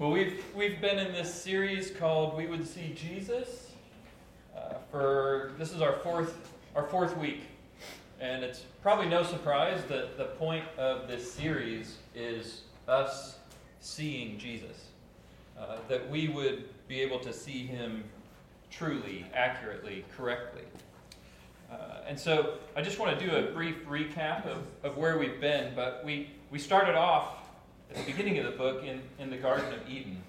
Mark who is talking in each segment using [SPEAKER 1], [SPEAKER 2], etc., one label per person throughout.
[SPEAKER 1] Well, we've, we've been in this series called We Would See Jesus uh, for this is our fourth, our fourth week. And it's probably no surprise that the point of this series is us seeing Jesus. Uh, that we would be able to see him truly, accurately, correctly. Uh, and so I just want to do a brief recap of, of where we've been, but we, we started off at the beginning of the book in, in the Garden of Eden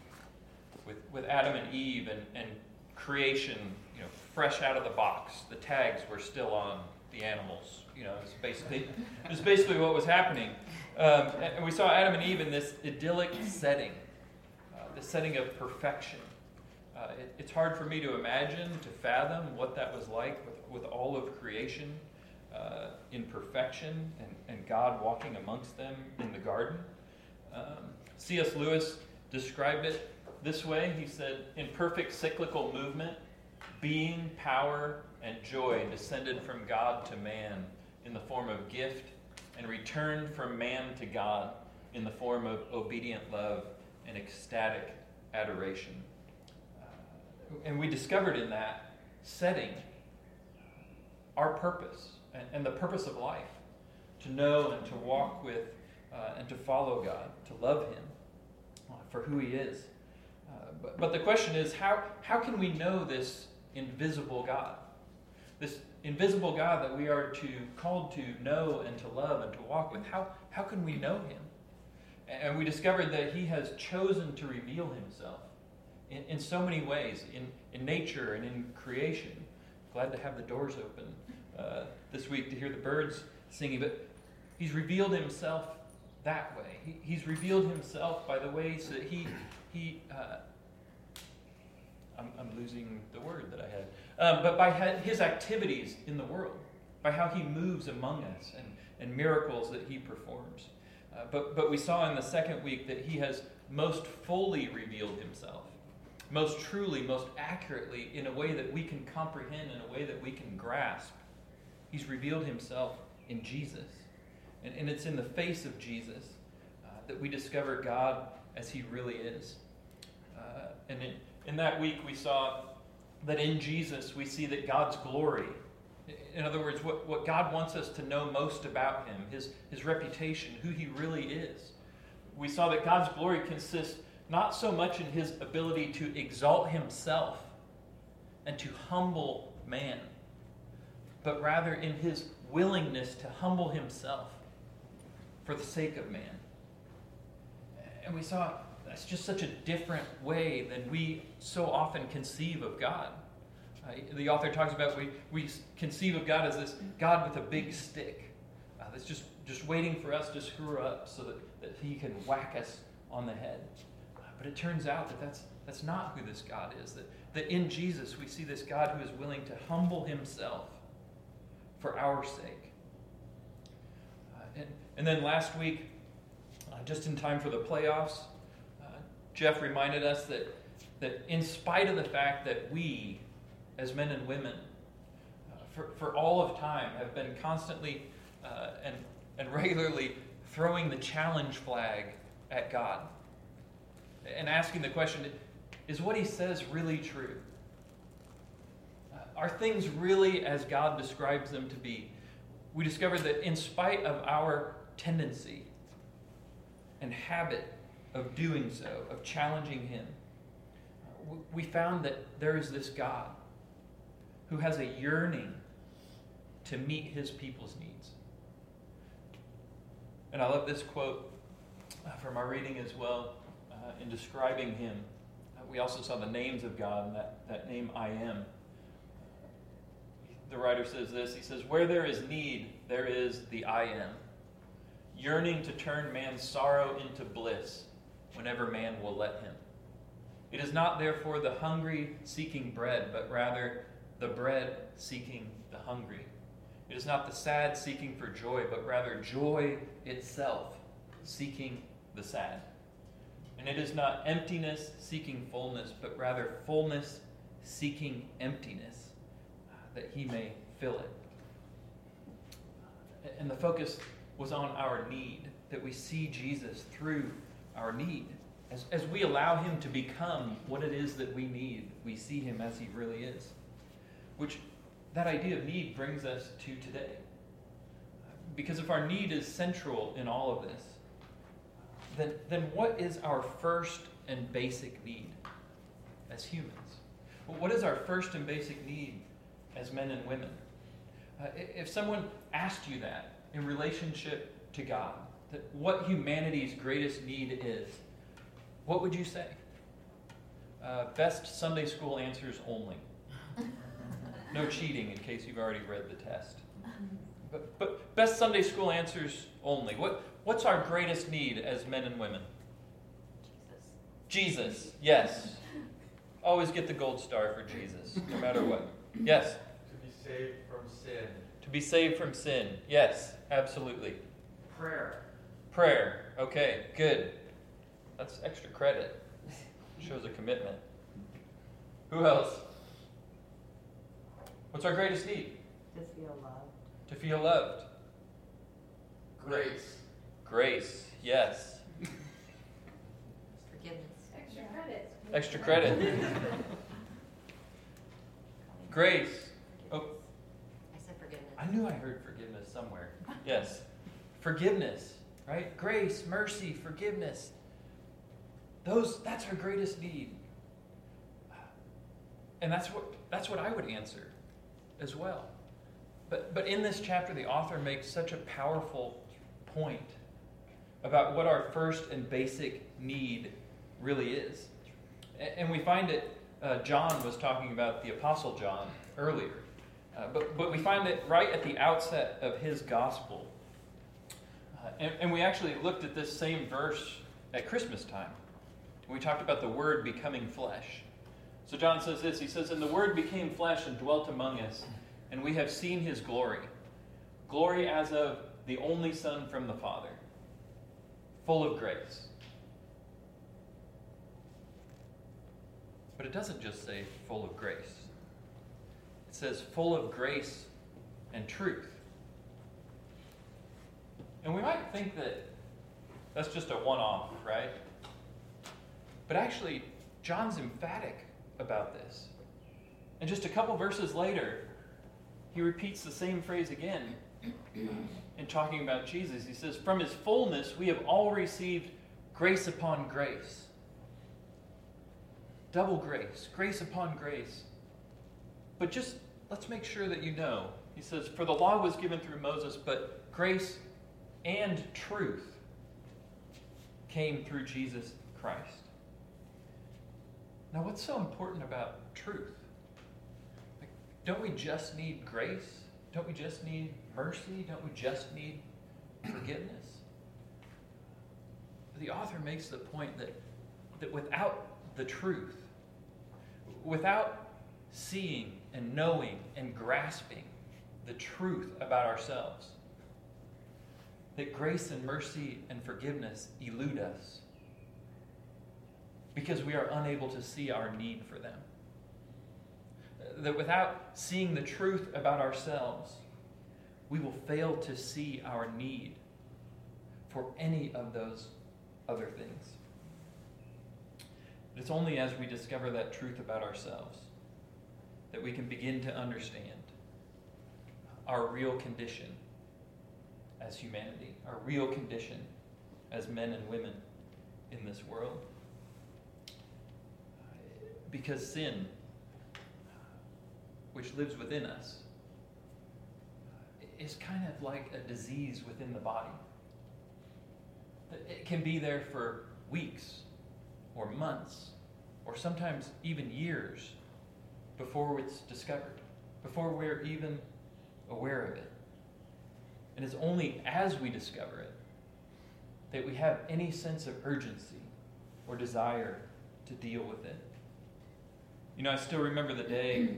[SPEAKER 1] with, with Adam and Eve and, and creation, you know, fresh out of the box. The tags were still on the animals. You know, it's basically, it's basically what was happening. Um, and we saw Adam and Eve in this idyllic setting, uh, the setting of perfection. Uh, it, it's hard for me to imagine, to fathom what that was like with, with all of creation uh, in perfection and, and God walking amongst them in the garden. Um, C.S. Lewis described it this way. He said, In perfect cyclical movement, being, power, and joy descended from God to man in the form of gift and returned from man to God in the form of obedient love and ecstatic adoration. Uh, and we discovered in that setting our purpose and, and the purpose of life to know and to walk with uh, and to follow God, to love Him uh, for who He is. Uh, but, but the question is how, how can we know this invisible God? This invisible God that we are to called to know and to love and to walk with, how, how can we know Him? And we discovered that He has chosen to reveal Himself in, in so many ways, in, in nature and in creation. Glad to have the doors open uh, this week to hear the birds singing, but He's revealed Himself that way. He, he's revealed himself by the ways that he, he uh, I'm, I'm, losing the word that I had, um, but by his activities in the world, by how he moves among us and, and miracles that he performs. Uh, but, but we saw in the second week that he has most fully revealed himself, most truly, most accurately, in a way that we can comprehend, in a way that we can grasp. He's revealed himself in Jesus. And, and it's in the face of Jesus uh, that we discover God as he really is. Uh, and in, in that week, we saw that in Jesus, we see that God's glory, in other words, what, what God wants us to know most about him, his, his reputation, who he really is. We saw that God's glory consists not so much in his ability to exalt himself and to humble man, but rather in his willingness to humble himself for the sake of man. And we saw that's just such a different way than we so often conceive of God. Uh, the author talks about we, we conceive of God as this God with a big stick uh, that's just, just waiting for us to screw up so that, that he can whack us on the head. Uh, but it turns out that that's, that's not who this God is. That, that in Jesus we see this God who is willing to humble himself for our sake. And then last week, uh, just in time for the playoffs, uh, Jeff reminded us that, that in spite of the fact that we, as men and women, uh, for, for all of time, have been constantly uh, and, and regularly throwing the challenge flag at God and asking the question is what he says really true? Are things really as God describes them to be? We discovered that in spite of our tendency and habit of doing so, of challenging Him, we found that there is this God who has a yearning to meet His people's needs. And I love this quote uh, from our reading as well uh, in describing Him. Uh, we also saw the names of God and that, that name I am. The writer says this He says, Where there is need, there is the I am yearning to turn man's sorrow into bliss whenever man will let him. It is not, therefore, the hungry seeking bread, but rather the bread seeking the hungry. It is not the sad seeking for joy, but rather joy itself seeking the sad. And it is not emptiness seeking fullness, but rather fullness seeking emptiness, uh, that he may fill it. And the focus was on our need, that we see Jesus through our need. as, as we allow Him to become what it is that we need, we see Him as He really is. Which that idea of need brings us to today. Because if our need is central in all of this, then, then what is our first and basic need as humans? What is our first and basic need as men and women? Uh, if someone asked you that in relationship to God, that what humanity's greatest need is, what would you say? Uh, best Sunday school answers only. No cheating in case you've already read the test. But, but best Sunday school answers only. What, what's our greatest need as men and women? Jesus. Jesus, yes. Always get the gold star for Jesus, no matter what. Yes?
[SPEAKER 2] To be saved from sin.
[SPEAKER 1] To be saved from sin. Yes, absolutely.
[SPEAKER 2] Prayer.
[SPEAKER 1] Prayer. Okay, good. That's extra credit. Shows a commitment. Who else? What's our greatest need?
[SPEAKER 3] To feel loved.
[SPEAKER 1] To feel loved.
[SPEAKER 2] Grace.
[SPEAKER 1] Grace, yes.
[SPEAKER 3] Forgiveness.
[SPEAKER 4] Extra credit.
[SPEAKER 1] Extra credit. Grace. Oh.
[SPEAKER 3] I said forgiveness.
[SPEAKER 1] I knew I heard forgiveness somewhere. Yes. Forgiveness, right? Grace, mercy, forgiveness. Those that's our greatest need. And that's what that's what I would answer as well. But but in this chapter the author makes such a powerful point about what our first and basic need really is. And we find it uh, John was talking about the Apostle John earlier. Uh, but, but we find it right at the outset of his gospel. Uh, and, and we actually looked at this same verse at Christmas time. We talked about the Word becoming flesh. So John says this He says, And the Word became flesh and dwelt among us, and we have seen his glory. Glory as of the only Son from the Father, full of grace. But it doesn't just say full of grace, it says full of grace and truth. And we might think that that's just a one off, right? But actually, John's emphatic about this. And just a couple verses later, he repeats the same phrase again in talking about Jesus. He says, From his fullness we have all received grace upon grace. Double grace, grace upon grace. But just let's make sure that you know. He says, For the law was given through Moses, but grace and truth came through Jesus Christ. Now, what's so important about truth? Like, don't we just need grace? Don't we just need mercy? Don't we just need forgiveness? The author makes the point that, that without the truth, without seeing and knowing and grasping the truth about ourselves, that grace and mercy and forgiveness elude us because we are unable to see our need for them. That without seeing the truth about ourselves, we will fail to see our need for any of those other things. It's only as we discover that truth about ourselves that we can begin to understand our real condition as humanity, our real condition as men and women in this world. Because sin, which lives within us, is kind of like a disease within the body. It can be there for weeks or months or sometimes even years before it's discovered, before we're even aware of it. And it's only as we discover it that we have any sense of urgency or desire to deal with it. You know, I still remember the day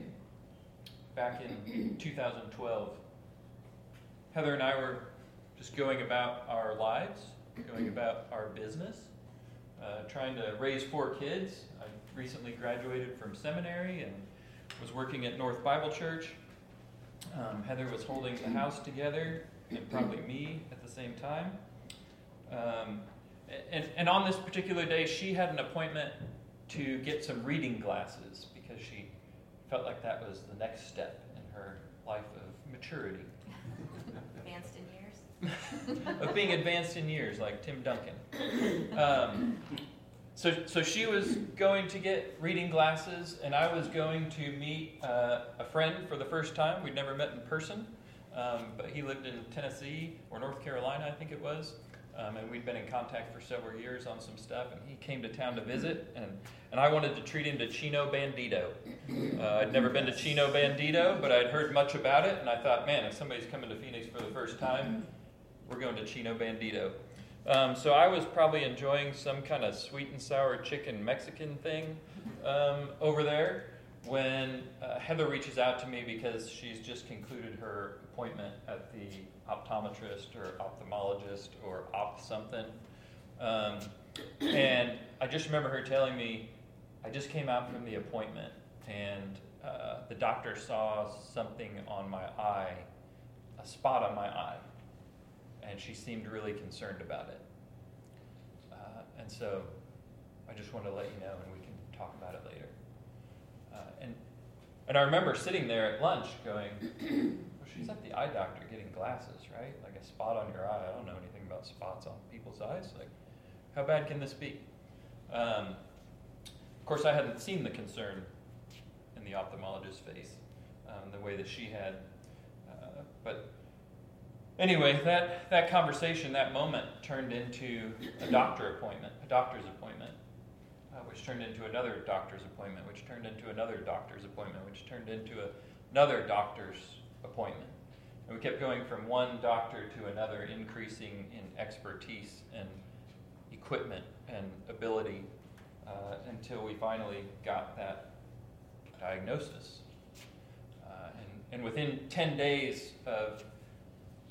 [SPEAKER 1] back in 2012. Heather and I were just going about our lives, going about our business, uh, trying to raise four kids. I recently graduated from seminary and was working at North Bible Church. Um, Heather was holding the house together, and probably me at the same time. Um, And, and on this particular day, she had an appointment to get some reading glasses because she felt like that was the next step in her life of maturity,
[SPEAKER 3] Advanced in years?
[SPEAKER 1] of being advanced in years, like Tim Duncan. Um, so, so she was going to get reading glasses, and I was going to meet uh, a friend for the first time. We'd never met in person, um, but he lived in Tennessee or North Carolina, I think it was. Um, and we'd been in contact for several years on some stuff, and he came to town to visit, and, and I wanted to treat him to Chino Bandito. Uh, I'd never been to Chino Bandito, but I'd heard much about it, and I thought, man, if somebody's coming to Phoenix for the first time, we're going to Chino Bandito. Um, so I was probably enjoying some kind of sweet and sour chicken Mexican thing um, over there when uh, Heather reaches out to me because she's just concluded her appointment at the optometrist or ophthalmologist or opt something. Um, and I just remember her telling me, I just came out from the appointment and uh, the doctor saw something on my eye, a spot on my eye, and she seemed really concerned about it. Uh, and so I just wanted to let you know, and we can talk about it later. Uh, and, and I remember sitting there at lunch going, well, she's at the eye doctor getting glasses, right? Like a spot on your eye. I don't know anything about spots on people's eyes. Like, how bad can this be? Um, of course, I hadn't seen the concern in the ophthalmologist's face um, the way that she had. Uh, but anyway, that, that conversation, that moment, turned into a doctor appointment, a doctor's appointment, uh, which turned into another doctor's appointment, which turned into another doctor's appointment, which turned into a, another doctor's appointment. And we kept going from one doctor to another, increasing in expertise and equipment and ability uh, until we finally got that diagnosis. Uh, and, and within 10 days of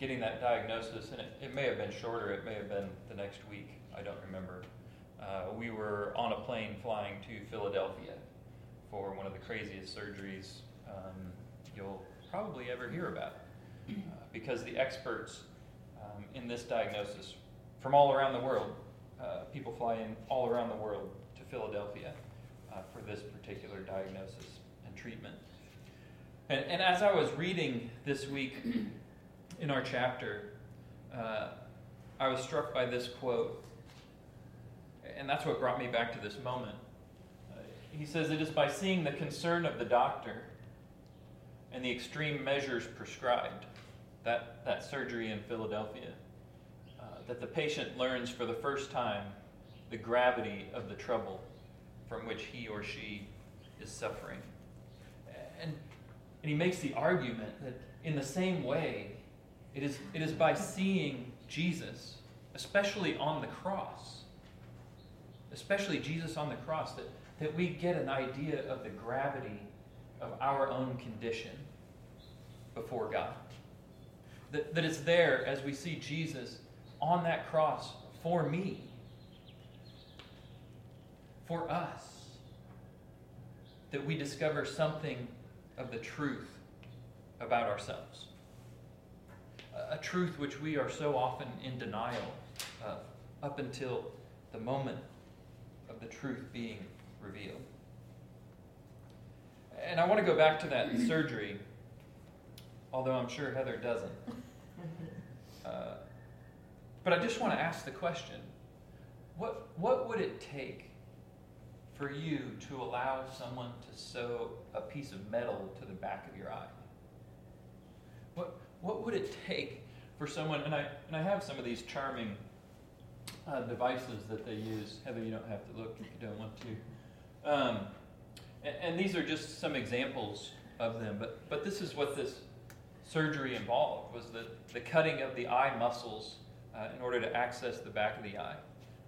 [SPEAKER 1] getting that diagnosis, and it, it may have been shorter, it may have been the next week, I don't remember. Uh, we were on a plane flying to Philadelphia for one of the craziest surgeries um, you'll probably ever hear about. Uh, because the experts um, in this diagnosis from all around the world, uh, people fly in all around the world to Philadelphia uh, for this particular diagnosis and treatment. And, and as I was reading this week in our chapter, uh, I was struck by this quote, and that's what brought me back to this moment. Uh, he says, It is by seeing the concern of the doctor and the extreme measures prescribed, that, that surgery in Philadelphia, uh, that the patient learns for the first time the gravity of the trouble from which he or she is suffering. And, and he makes the argument that in the same way, it is, it is by seeing Jesus, especially on the cross, especially Jesus on the cross, that, that we get an idea of the gravity of our own condition before God. That, that it's there as we see Jesus on that cross for me, for us, that we discover something of the truth about ourselves. A, truth which we are so often in denial of up until the moment of the truth being revealed. And I want to go back to that surgery, although I'm sure Heather doesn't. Uh, but I just want to ask the question what, what would it take for you to allow someone to sew a piece of metal to the back of your eye? What, what would it take for someone, and I, and I have some of these charming uh, devices that they use. Heather, you don't have to look if you don't want to. Um, and, and, these are just some examples of them, but, but this is what this surgery involved, was the, the cutting of the eye muscles uh, in order to access the back of the eye.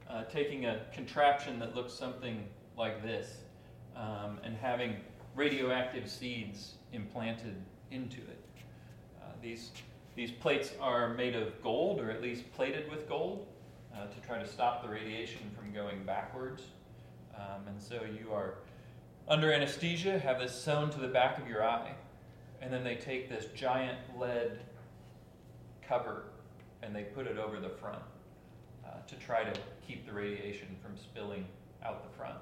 [SPEAKER 1] Uh, taking a contraption that looks something like this um, and having radioactive seeds implanted into it. These, these plates are made of gold, or at least plated with gold, uh, to try to stop the radiation from going backwards. Um, and so you are under anesthesia, have this sewn to the back of your eye, and then they take this giant lead cover and they put it over the front uh, to try to keep the radiation from spilling out the front.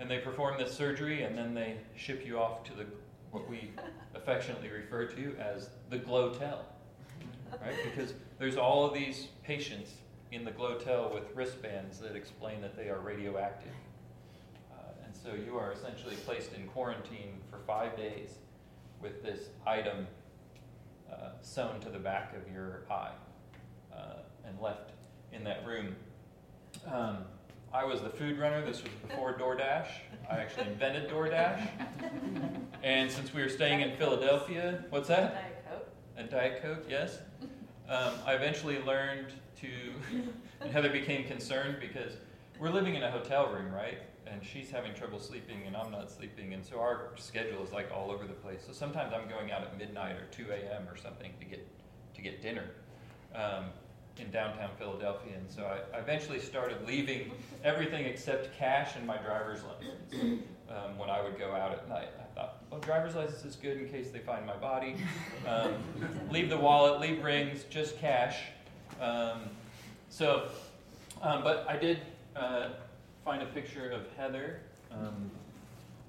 [SPEAKER 1] And they perform this surgery, and then they ship you off to the what we affectionately refer to as the glotel, right? Because there's all of these patients in the glotel with wristbands that explain that they are radioactive. Uh, and so you are essentially placed in quarantine for five days with this item uh, sewn to the back of your eye uh, and left in that room. Um, I was the food runner. This was before DoorDash. I actually invented DoorDash. And since we were staying in Philadelphia, what's that?
[SPEAKER 3] Diet Coke.
[SPEAKER 1] And Diet Coke, yes. Um, I eventually learned to, and Heather became concerned because we're living in a hotel room, right? And she's having trouble sleeping, and I'm not sleeping, and so our schedule is like all over the place. So sometimes I'm going out at midnight or 2 a.m. or something to get to get dinner. Um, in downtown Philadelphia. And so I, I eventually started leaving everything except cash and my driver's license um, when I would go out at night. I thought, well, driver's license is good in case they find my body. Um, leave the wallet, leave rings, just cash. Um, so, um, but I did uh, find a picture of Heather. Um,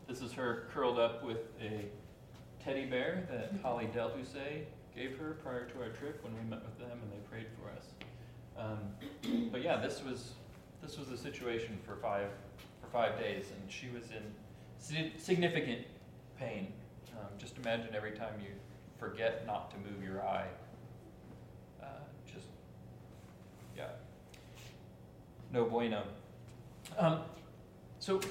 [SPEAKER 1] this is her curled up with a teddy bear that Holly Delhousse gave her prior to our trip when we met with them and they prayed for. Um, but yeah, this was this was the situation for five for five days, and she was in si- significant pain. Um, just imagine every time you forget not to move your eye. Uh, just yeah, no bueno. Um, so,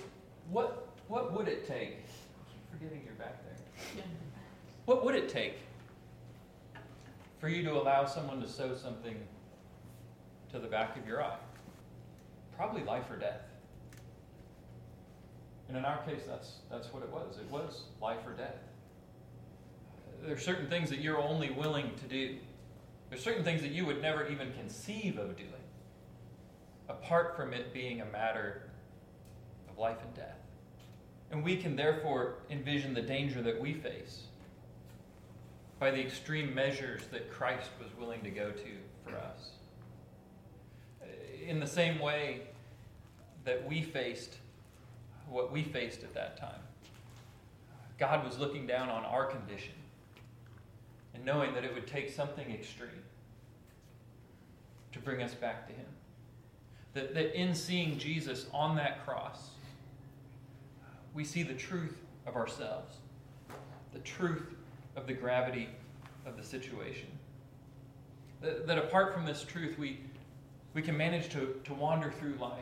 [SPEAKER 1] what what would it take? I keep forgetting you're back there. What would it take for you to allow someone to sew something to the back of your eye? Probably life or death. And in our case, that's, that's what it was. It was life or death. There are certain things that you're only willing to do. There's certain things that you would never even conceive of doing, apart from it being a matter of life and death. And we can therefore envision the danger that we face by the extreme measures that Christ was willing to go to for us. In the same way that we faced what we faced at that time, God was looking down on our condition and knowing that it would take something extreme to bring us back to Him. That, that in seeing Jesus on that cross, we see the truth of ourselves, the truth of the gravity of the situation. That, that apart from this truth, we, we can manage to, to wander through life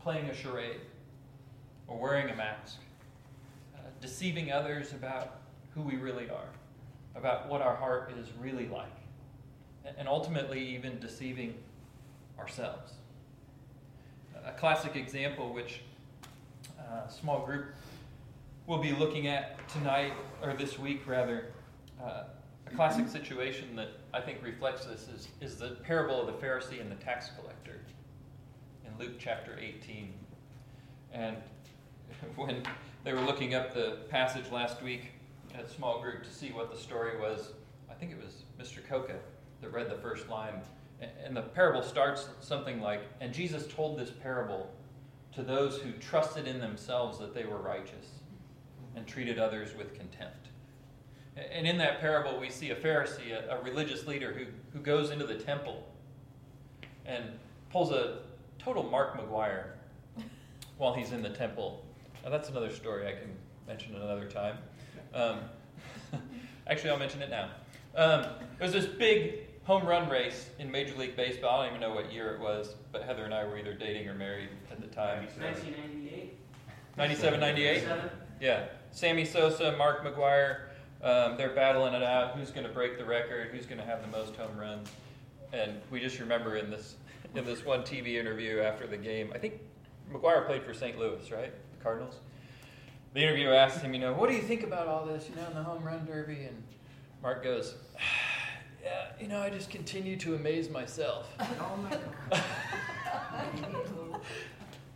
[SPEAKER 1] playing a charade or wearing a mask, uh, deceiving others about who we really are, about what our heart is really like, and ultimately even deceiving ourselves. A classic example, which a uh, small group we'll be looking at tonight, or this week rather, uh, classic situation that I think reflects this is, is the parable of the Pharisee and the tax collector in Luke chapter 18. And when they were looking up the passage last week at a small group to see what the story was, I think it was Mr. Coca that read the first line. And the parable starts something like, And Jesus told this parable to those who trusted in themselves that they were righteous and treated others with contempt. And in that parable, we see a Pharisee, a, a religious leader, who, who goes into the temple and pulls a total Mark McGwire while he's in the temple. Now, that's another story I can mention another time. Um, actually, I'll mention it now. Um, there was this big home run race in Major League Baseball. I don't even know what year it was, but Heather and I were either dating or married at the time.
[SPEAKER 4] 1998?
[SPEAKER 1] 97, 98? Yeah. Sammy Sosa, Mark McGwire, um, they're battling it out. Who's going to break the record? Who's going to have the most home runs? And we just remember in this in this one TV interview after the game, I think McGwire played for St. Louis, right? The Cardinals. The interviewer asked him, you know, what do you think about all this, you know, in the home run derby? And Mark goes, yeah, you know, I just continue to amaze myself.
[SPEAKER 4] Oh my God.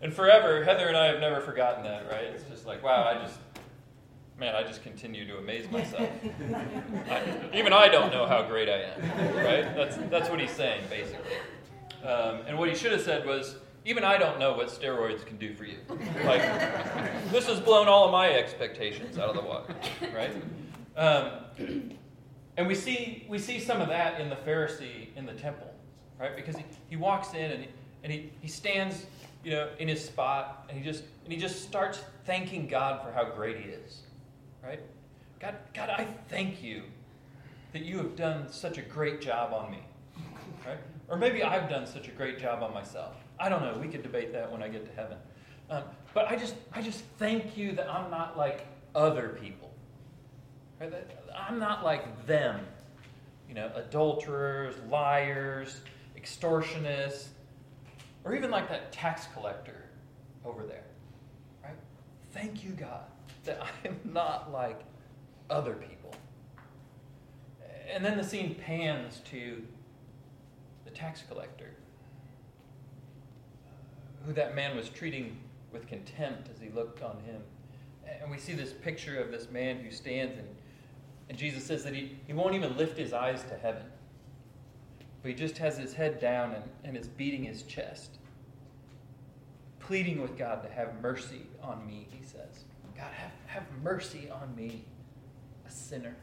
[SPEAKER 1] and forever, Heather and I have never forgotten that, right? It's just like, wow, I just man, I just continue to amaze myself. I, even I don't know how great I am, right? That's, that's what he's saying, basically. Um, and what he should have said was, even I don't know what steroids can do for you. Like, this has blown all of my expectations out of the water, right? Um, and we see, we see some of that in the Pharisee in the temple, right? Because he, he walks in and, he, and he, he stands you know, in his spot, and he just and he just starts thanking God for how great he is. Right? God, God, I thank you that you have done such a great job on me. Right? Or maybe I've done such a great job on myself. I don't know. We could debate that when I get to heaven. Um, but I just, I just thank you that I'm not like other people. Right? I'm not like them. You know, adulterers, liars, extortionists, or even like that tax collector over there. Right? Thank you, God, that I am not like other people. And then the scene pans to the tax collector, who that man was treating with contempt as he looked on him. And we see this picture of this man who stands, and, and Jesus says that he, he won't even lift his eyes to heaven. But he just has his head down and, and is beating his chest pleading with God to have mercy on me, he says. God, have, have mercy on me, a sinner.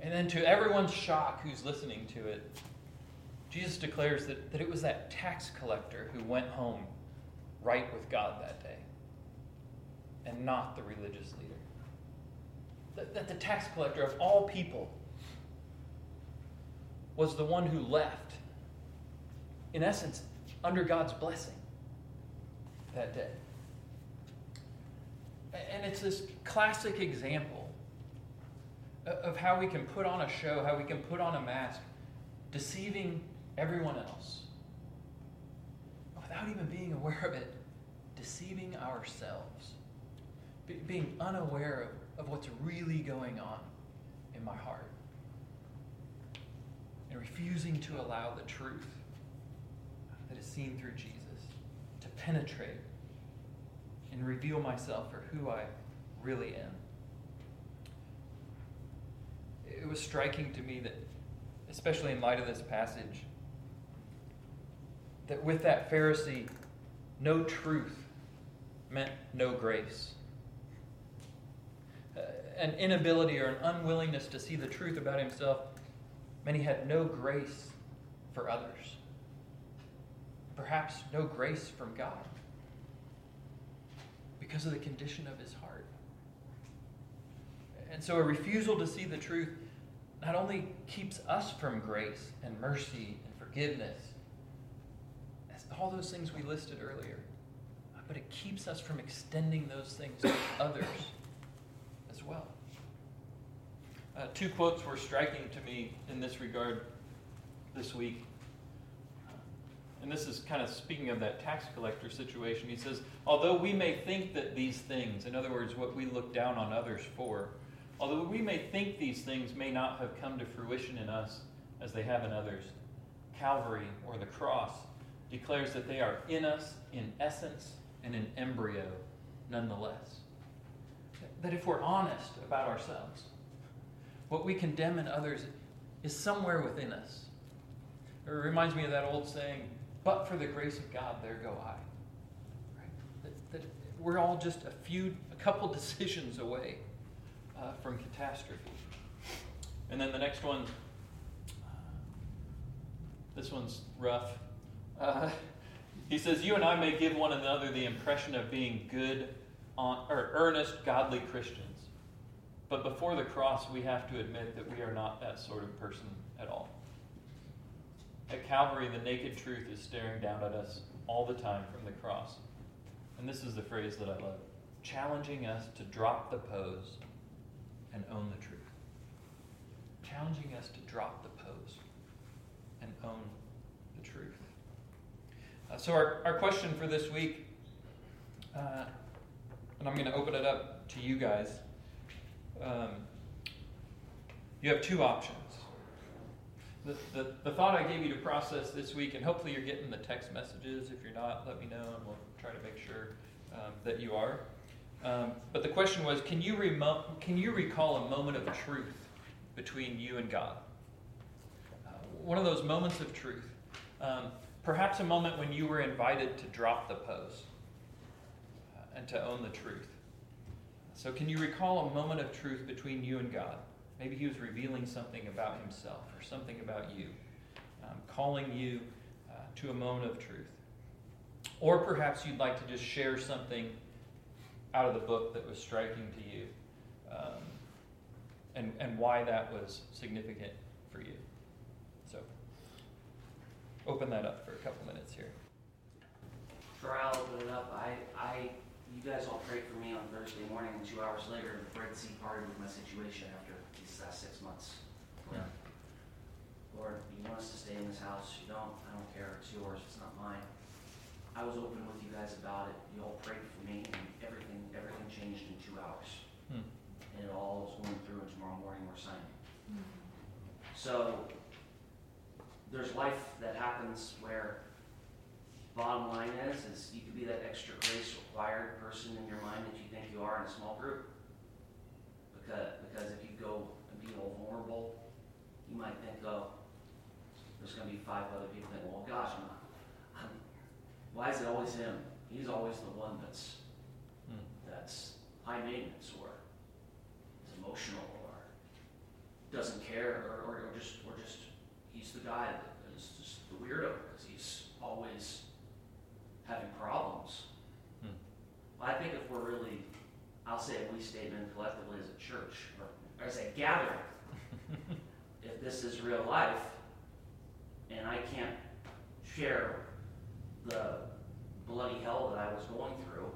[SPEAKER 1] And then to everyone's shock who's listening to it, Jesus declares that, that it was that tax collector who went home right with God that day, and not the religious leader. That, that the tax collector of all people was the one who left, in essence, under God's blessing that day. And it's this classic example of how we can put on a show, how we can put on a mask, deceiving everyone else without even being aware of it, deceiving ourselves, being unaware of, of what's really going on in my heart, and refusing to allow the truth that is seen through Jesus to penetrate and reveal myself for who I really am. It was striking to me that, especially in light of this passage, that with that Pharisee, no truth meant no grace. Uh, an inability or an unwillingness to see the truth about himself meant he had no grace for others perhaps no grace from God because of the condition of his heart. And so a refusal to see the truth not only keeps us from grace and mercy and forgiveness, as all those things we listed earlier, but it keeps us from extending those things to others as well. Uh, two quotes were striking to me in this regard this week and this is kind of speaking of that tax collector situation. He says, although we may think that these things, in other words, what we look down on others for, although we may think these things may not have come to fruition in us as they have in others, Calvary or the cross declares that they are in us in essence and in embryo nonetheless. That if we're honest about ourselves, what we condemn in others is somewhere within us. It reminds me of that old saying but for the grace of God, there go I. Right? That, that we're all just a few, a couple decisions away uh, from catastrophe. And then the next one, this one's rough. Uh, he says, You and I may give one another the impression of being good, on, or earnest, godly Christians. But before the cross, we have to admit that we are not that sort of person at all. At Calvary, the naked truth is staring down at us all the time from the cross. And this is the phrase that I love challenging us to drop the pose and own the truth. Challenging us to drop the pose and own the truth. Uh, so, our, our question for this week, uh, and I'm going to open it up to you guys. Um, you have two options the, the, thought I gave you to process this week, and hopefully you're getting the text messages. If you're not, let me know, and we'll try to make sure um, that you are. Um, but the question was, can you remo- can you recall a moment of truth between you and God? Uh, one of those moments of truth. Um, perhaps a moment when you were invited to drop the pose uh, and to own the truth. So, can you recall a moment of truth between you and God? Maybe He was revealing something about Himself or something about you, um, calling you uh, to a moment of truth. Or perhaps you'd like to just share something out of the book that was striking to you um, and, and why that was significant for you. So, open that up for a couple minutes here.
[SPEAKER 4] Before I open it up, I, I, you guys all prayed for me on Thursday morning, and two hours later, the Red Sea parted with my situation after last six months.
[SPEAKER 1] Yeah.
[SPEAKER 4] Lord, you want us to stay in this house, you don't, I don't care, it's yours, it's not mine. I was open with you guys about it, you all prayed for me, and everything, everything changed in two hours.
[SPEAKER 1] Hmm.
[SPEAKER 4] And it all is going through, and tomorrow morning we're signing. So, there's life that happens where bottom line is, is you could be that extra grace required person in your mind that you think you are in a small group. Because, because if you go be all vulnerable, you might think, oh, there's gonna be five other people think, well, gosh, I'm, I'm, why is it always him? He's always the one that's,
[SPEAKER 1] Hmm.
[SPEAKER 4] that's high maintenance or is emotional or doesn't care or, or, or just, or just, he's the guy that is just the weirdo because he's always having problems.
[SPEAKER 1] Hmm.
[SPEAKER 4] Well, I think if we're really, I'll say a we statement collectively as a church or as a gathering, if this is real life and I can't share the bloody hell that I was going through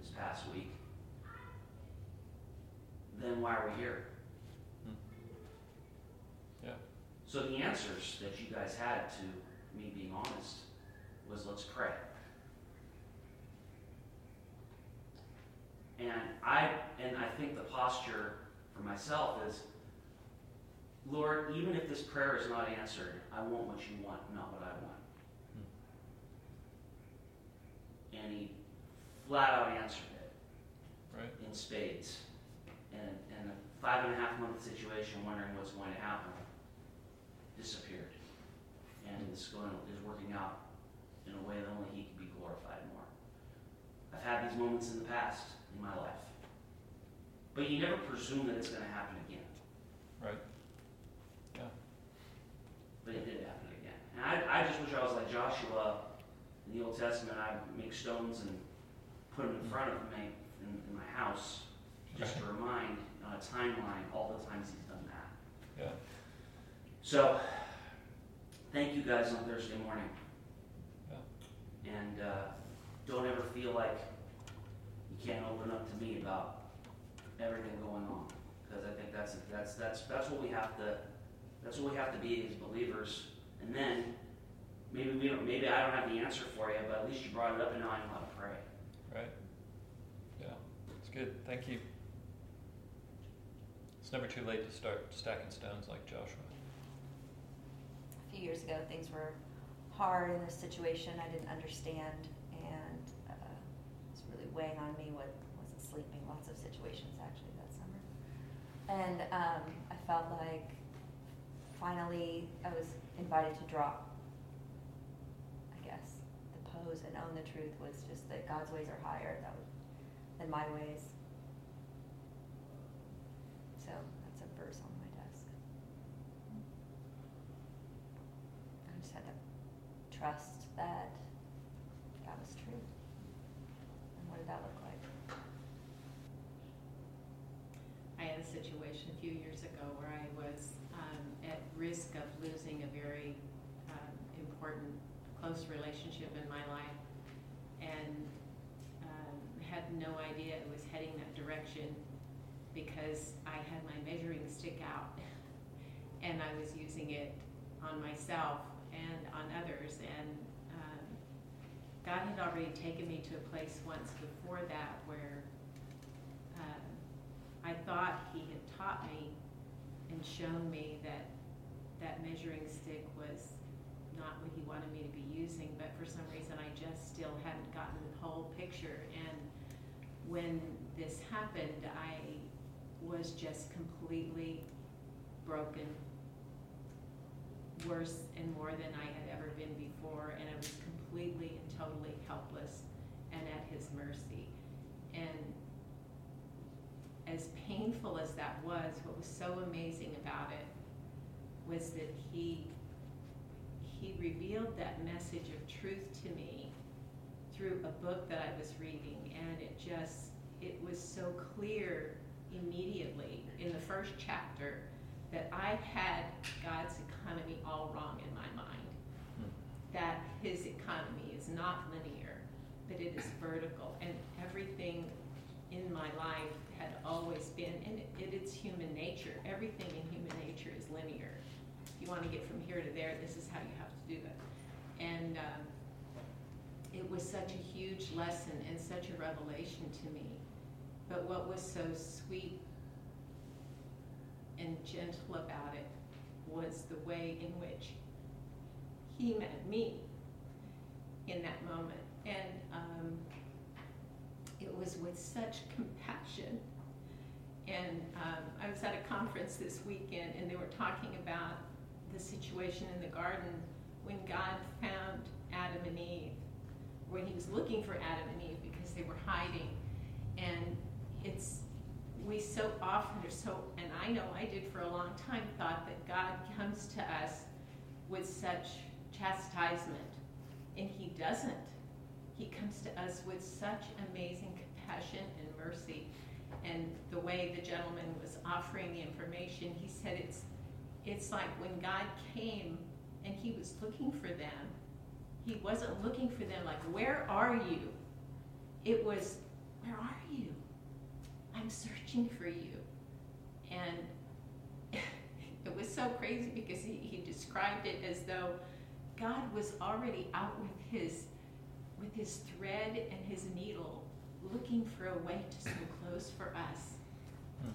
[SPEAKER 4] this past week, then why are we here?
[SPEAKER 1] Hmm. Yeah.
[SPEAKER 4] So the answers that you guys had to me being honest was let's pray. And I and I think the posture for myself is Lord, even if this prayer is not answered, I want what you want, not what I want. And he flat out answered it
[SPEAKER 1] Right?
[SPEAKER 4] in spades. And, and a five and a half month situation, wondering what's going to happen, disappeared. And is going, is working out in a way that only he can be glorified more. I've had these moments in the past in my life. But you never presume that it's going to happen again.
[SPEAKER 1] Right? Yeah.
[SPEAKER 4] But it did happen again. And I, I just wish I was like Joshua in the Old Testament. I'd make stones and put them in front of me in, in my house just to remind on a timeline all the times he's done that.
[SPEAKER 1] Yeah.
[SPEAKER 4] So, thank you guys on Thursday morning.
[SPEAKER 1] Yeah.
[SPEAKER 4] And uh, don't ever feel like you can't open up to me about everything going on, because I think that's that's that's that's what we have to that's what we have to be as believers. And then maybe we don't maybe I don't have the answer for you, but at least you brought it up and now I know how to pray.
[SPEAKER 1] Right? Yeah. It's good. Thank you. It's never too late to start stacking stones like Joshua.
[SPEAKER 3] A few years ago, things were hard in this situation. I didn't understand, and uh, it was really weighing on me. What wasn't sleeping. Lots of situations actually that summer, and um, I felt like finally I was invited to drop. I guess the pose and own the truth was just that God's ways are higher than my ways. So that's a verse on my desk. I just had to trust that was true. And what did that look like?
[SPEAKER 5] I had a situation a few years ago where I was um, at risk of losing a very um, important, close relationship in my life, and um, had no idea it was heading that direction because I had my measuring stick out, and I was using it on myself and on others, and um, God had already taken me to a place once before that where. I thought he had taught me and shown me that that measuring stick was not what he wanted me to be using, but for some reason I just still hadn't gotten the whole picture. And when this happened, I was just completely broken, worse and more than I had ever been before, and I was completely and totally helpless and at his mercy. And as painful as that was, what was so amazing about it was that he he revealed that message of truth to me through a book that I was reading and it just it was so clear immediately in the first chapter that I had God's economy all wrong in my mind.
[SPEAKER 1] Hmm.
[SPEAKER 5] That his economy is not linear, but it is vertical and everything in my life had always been, and it, it is human nature. Everything in human nature is linear. If you want to get from here to there, this is how you have to do it. And um, it was such a huge lesson and such a revelation to me. But what was so sweet and gentle about it was the way in which he met me in that moment. And um, it was with such compassion. And um, I was at a conference this weekend, and they were talking about the situation in the garden when God found Adam and Eve, when He was looking for Adam and Eve because they were hiding. And it's we so often are so, and I know I did for a long time, thought that God comes to us with such chastisement, and He doesn't. He comes to us with such amazing compassion and mercy. And the way the gentleman was offering the information, he said it's it's like when God came and he was looking for them, he wasn't looking for them like, where are you? It was, where are you? I'm searching for you. And it was so crazy because he, he described it as though God was already out with his with his thread and his needle, looking for a way to sew clothes for us.
[SPEAKER 1] Hmm.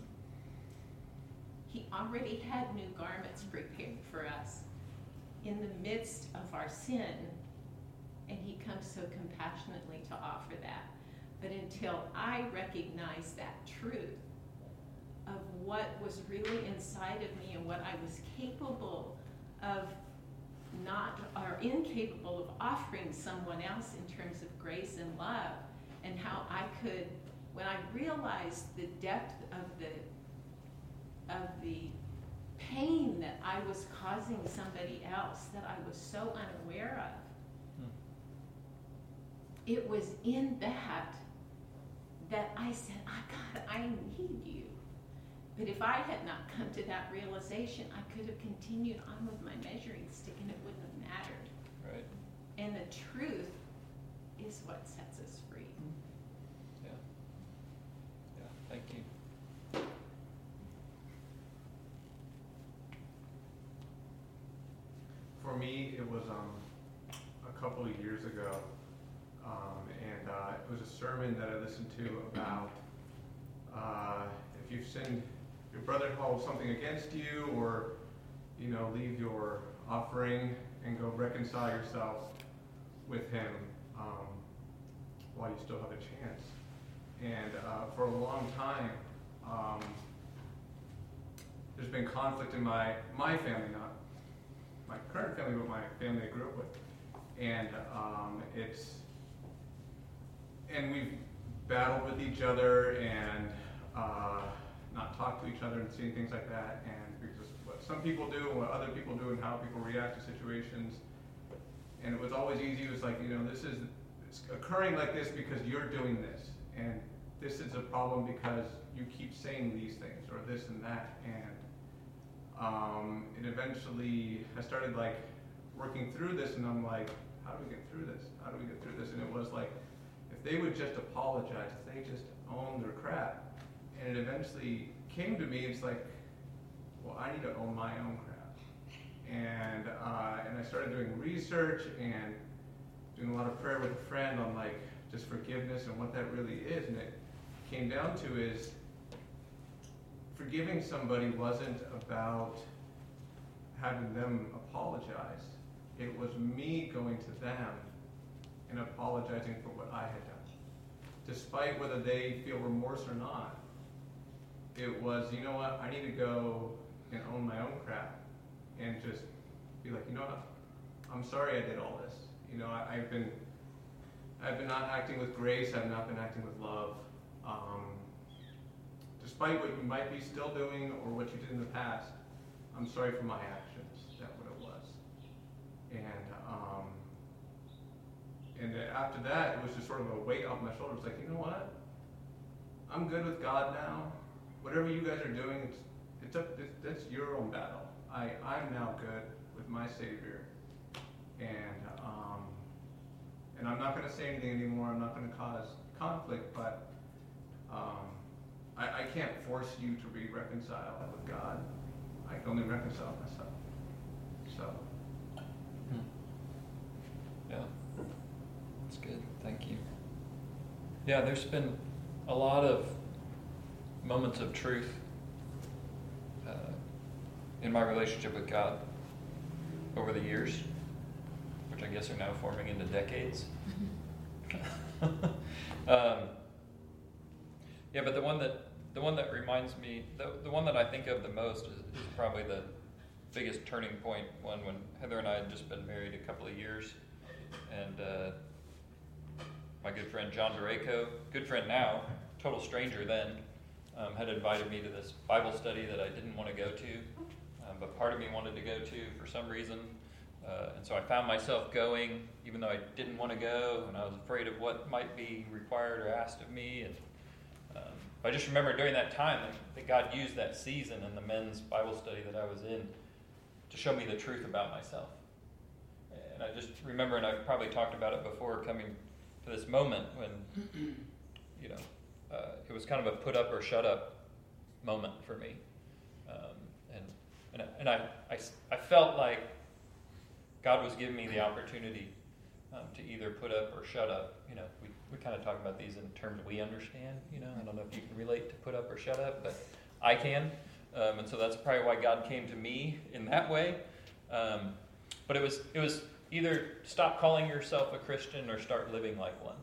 [SPEAKER 5] He already had new garments prepared for us in the midst of our sin, and he comes so compassionately to offer that. But until I recognized that truth of what was really inside of me and what I was capable of not are incapable of offering someone else in terms of grace and love and how I could when I realized the depth of the of the pain that I was causing somebody else that I was so unaware of
[SPEAKER 1] Hmm.
[SPEAKER 5] it was in that that I said, oh, God, I need you. But if I had not come to that realization, I could have continued on with my measuring stick and it wouldn't have mattered.
[SPEAKER 1] Right.
[SPEAKER 5] And the truth is what sets us free.
[SPEAKER 1] Yeah. Yeah. Thank you.
[SPEAKER 6] For me, it was um, a couple of years ago, um, and uh, it was a sermon that I listened to about uh, if you've sinned, your brother holds something against you, or you know, leave your offering and go reconcile yourself with him um, while you still have a chance. And uh, for a long time, um, there's been conflict in my my family, not my current family, but my family I grew up with. And um, it's, and we've battled with each other and uh, not talked to each other and seen things like that. And because what some people do and what other people do and how people react to situations. And it was always easy. It was like, you know, this is it's occurring like this because you're doing this. And this is a problem because you keep saying these things or this and that. And um, and eventually I started like working through this and I'm like, how do we get through this? How do we get through this? And it was like, if they would just apologize, if they just own their crap. And it eventually came to me, it's like, well, I need to own my own crap. And, uh, and I started doing research and doing a lot of prayer with a friend on like just forgiveness and what that really is. And it came down to is forgiving somebody wasn't about having them apologize. It was me going to them and apologizing for what I had done. despite whether they feel remorse or not, it was, you know what, I need to go and own my own crap and just be like, you know what, I'm sorry I did all this. You know, I, I've been, I've been not acting with grace. I've not been acting with love. Um, despite what you might be still doing or what you did in the past, I'm sorry for my actions. That's what it was. And um, and after that, it was just sort of a weight off my shoulders. Like, you know what? I'm good with God now. Whatever you guys are doing, it's it's up. It's, that's your own battle. I I'm now good with my Savior, and um, and I'm not going to say anything anymore. I'm not going to cause conflict, but um, I, I can't force you to be reconciled with God. I can only reconcile myself. So.
[SPEAKER 1] Yeah. That's good. Thank you. Yeah, there's been a lot of moments of truth uh, in my relationship with God over the years, which I guess are now forming into decades. um, yeah, but the one that the one that reminds me, the, the one that I think of the most is, is probably the biggest turning point one when Heather and I had just been married a couple of years, and uh, my good friend John Dureco, good friend now, total stranger then, um, had invited me to this Bible study that I didn't want to go to, um, but part of me wanted to go to for some reason. Uh, and so I found myself going, even though I didn't want to go, and I was afraid of what might be required or asked of me. And I just remember during that time that, God used that season in the men's Bible study that I was in to show me the truth about myself. And I just remember, and I've probably talked about it before, coming to this moment when, you know, uh, it was kind of a put up or shut up moment for me. Um, and and, and I, I, I felt like God was giving me the opportunity um, to either put up or shut up. You know, we, kind of talk about these in terms we understand. You know, I don't know if you can relate to put up or shut up, but I can. Um, and so that's probably why God came to me in that way. Um, but it was it was either stop calling yourself a Christian or start living like one.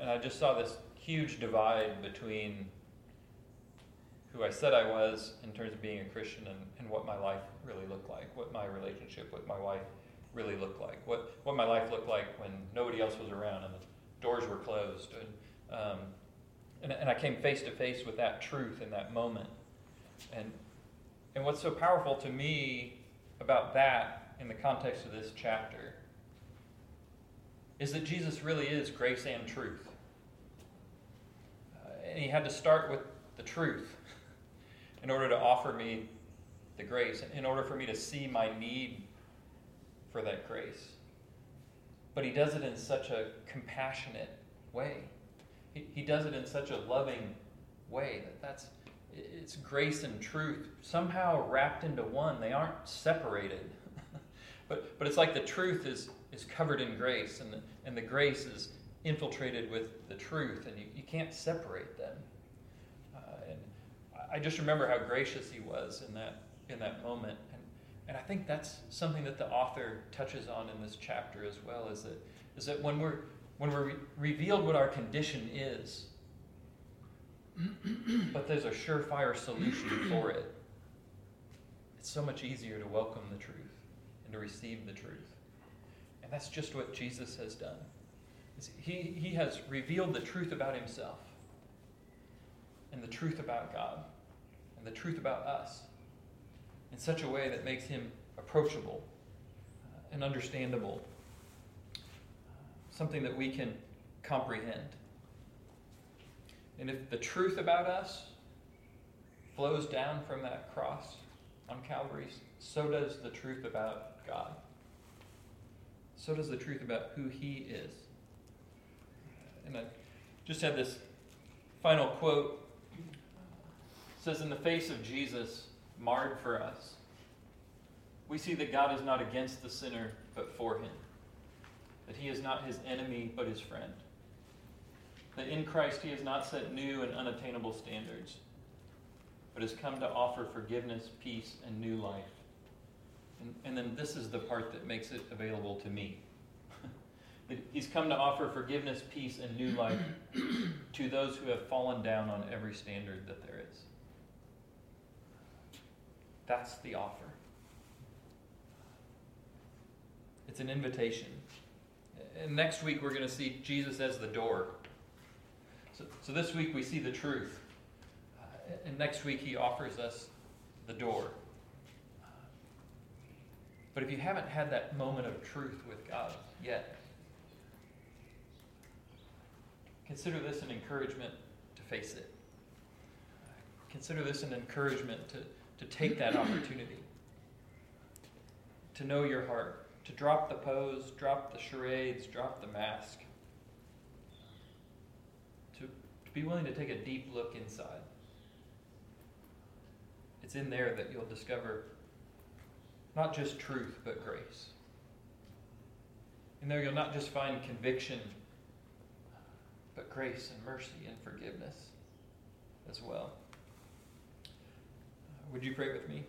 [SPEAKER 1] And I just saw this huge divide between who I said I was in terms of being a Christian and, and what my life really looked like, what my relationship with my wife really looked like, what, what my life looked like when nobody else was around and doors were closed. And, um, and, and I came face to face with that truth in that moment. And, and what's so powerful to me about that in the context of this chapter is that Jesus really is grace and truth. Uh, and he had to start with the truth in order to offer me the grace, in order for me to see my need for that grace. But he does it in such a compassionate way. He, he does it in such a loving way that that's it's grace and truth somehow wrapped into one. They aren't separated. but but it's like the truth is is covered in grace and the, and the grace is infiltrated with the truth and you, you can't separate them. Uh, and I just remember how gracious he was in that in that moment. And I think that's something that the author touches on in this chapter as well, is that is that when we're when we're re- revealed what our condition is, but there's a surefire solution for it. It's so much easier to welcome the truth and to receive the truth. And that's just what Jesus has done. He, he has revealed the truth about himself and the truth about God and the truth about us in such a way that makes him approachable uh, and understandable, something that we can comprehend. And if the truth about us flows down from that cross on Calvary, so does the truth about God. So does the truth about who He is. And I just had this final quote. It says, In the face of Jesus, marred for us, we see that God is not against the sinner, but for him. That he is not his enemy, but his friend that in Christ he has not set new and unattainable standards, but has come to offer forgiveness, peace, and new life. And, and then this is the part that makes it available to me. that He's come to offer forgiveness, peace, and new life to those who have fallen down on every standard that there is. That's the offer. It's an invitation. And next week, we're going to see Jesus as the door. So, so this week, we see the truth. Uh, and next week, he offers us the door. But if you haven't had that moment of truth with God yet, consider this an encouragement to face it. Consider this an encouragement to, to take that opportunity, to know your heart, to drop the pose, drop the charades, drop the mask, to, to be willing to take a deep look inside. It's in there that you'll discover not just truth, but grace. In there, you'll not just find conviction, but grace and mercy and forgiveness as well. Would you pray with me?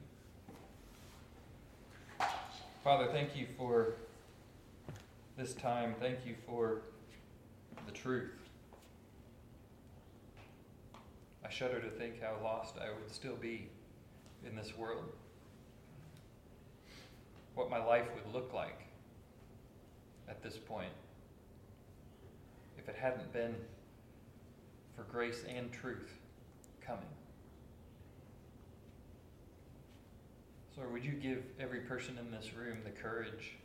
[SPEAKER 1] Father, thank you for this time. Thank you for the truth. I shudder to think how lost I would still be in this world. What my life would look like at this point if it hadn't been for grace and truth coming. Lord, would you give every person in this room the courage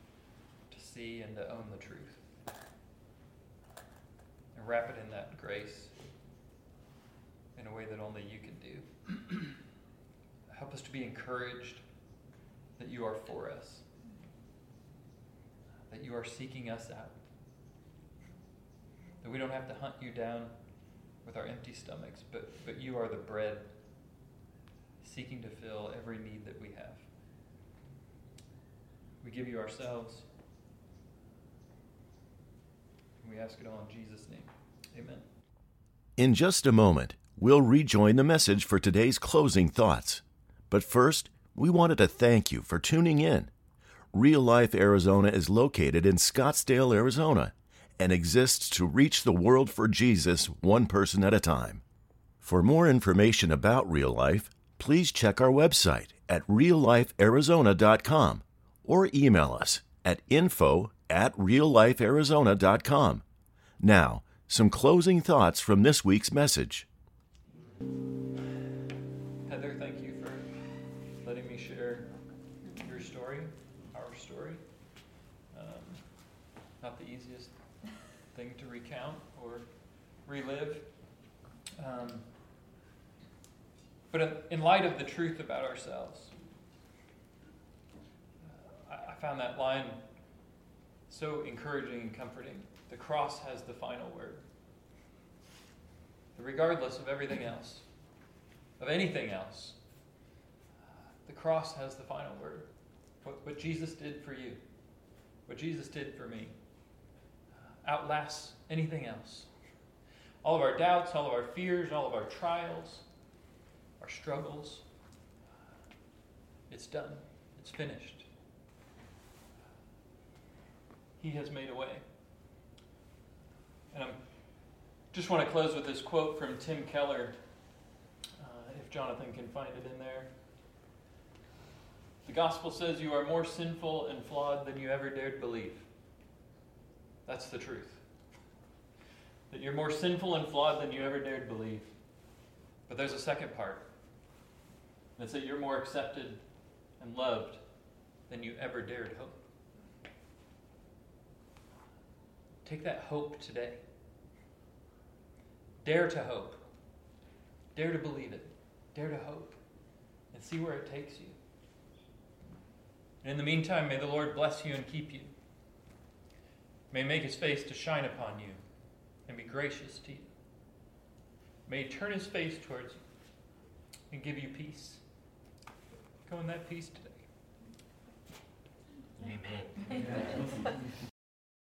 [SPEAKER 1] to see and to own the truth? And wrap it in that grace in a way that only you can do. Help us to be encouraged that you are for us, that you are seeking us out, that we don't have to hunt you down with our empty stomachs, but, but you are the bread seeking to fill every need that we have. We give you ourselves. We ask it all in Jesus' name. Amen.
[SPEAKER 7] In just a moment, we'll rejoin the message for today's closing thoughts. But first, we wanted to thank you for tuning in. Real Life Arizona is located in Scottsdale, Arizona, and exists to reach the world for Jesus one person at a time. For more information about Real Life, please check our website at reallifearizona.com or email us at info at reallifearizona.com. Now, some closing thoughts from this week's message.
[SPEAKER 1] Heather, thank you for letting me share your story, our story. Um, not the easiest thing to recount or relive. Um, but in, light of the truth about ourselves, uh, I, found that line so encouraging and comforting. The cross has the final word. Regardless of everything else, of anything else, the cross has the final word. What, what Jesus did for you, what Jesus did for me, outlasts anything else. All of our doubts, all of our fears, all of our trials, our struggles, it's done. It's finished. He has made a way. And I just want to close with this quote from Tim Keller, uh, if Jonathan can find it in there. The gospel says you are more sinful and flawed than you ever dared believe. That's the truth. That you're more sinful and flawed than you ever dared believe. But there's a second part. And that you're more accepted and loved than you ever dared hope. Take that hope today. Dare to hope. Dare to believe it. Dare to hope. And see where it takes you. And in the meantime, may the Lord bless you and keep you. May make his face to shine upon you and be gracious to you. May he turn his face towards you and give you peace. Go in that peace today. Amen.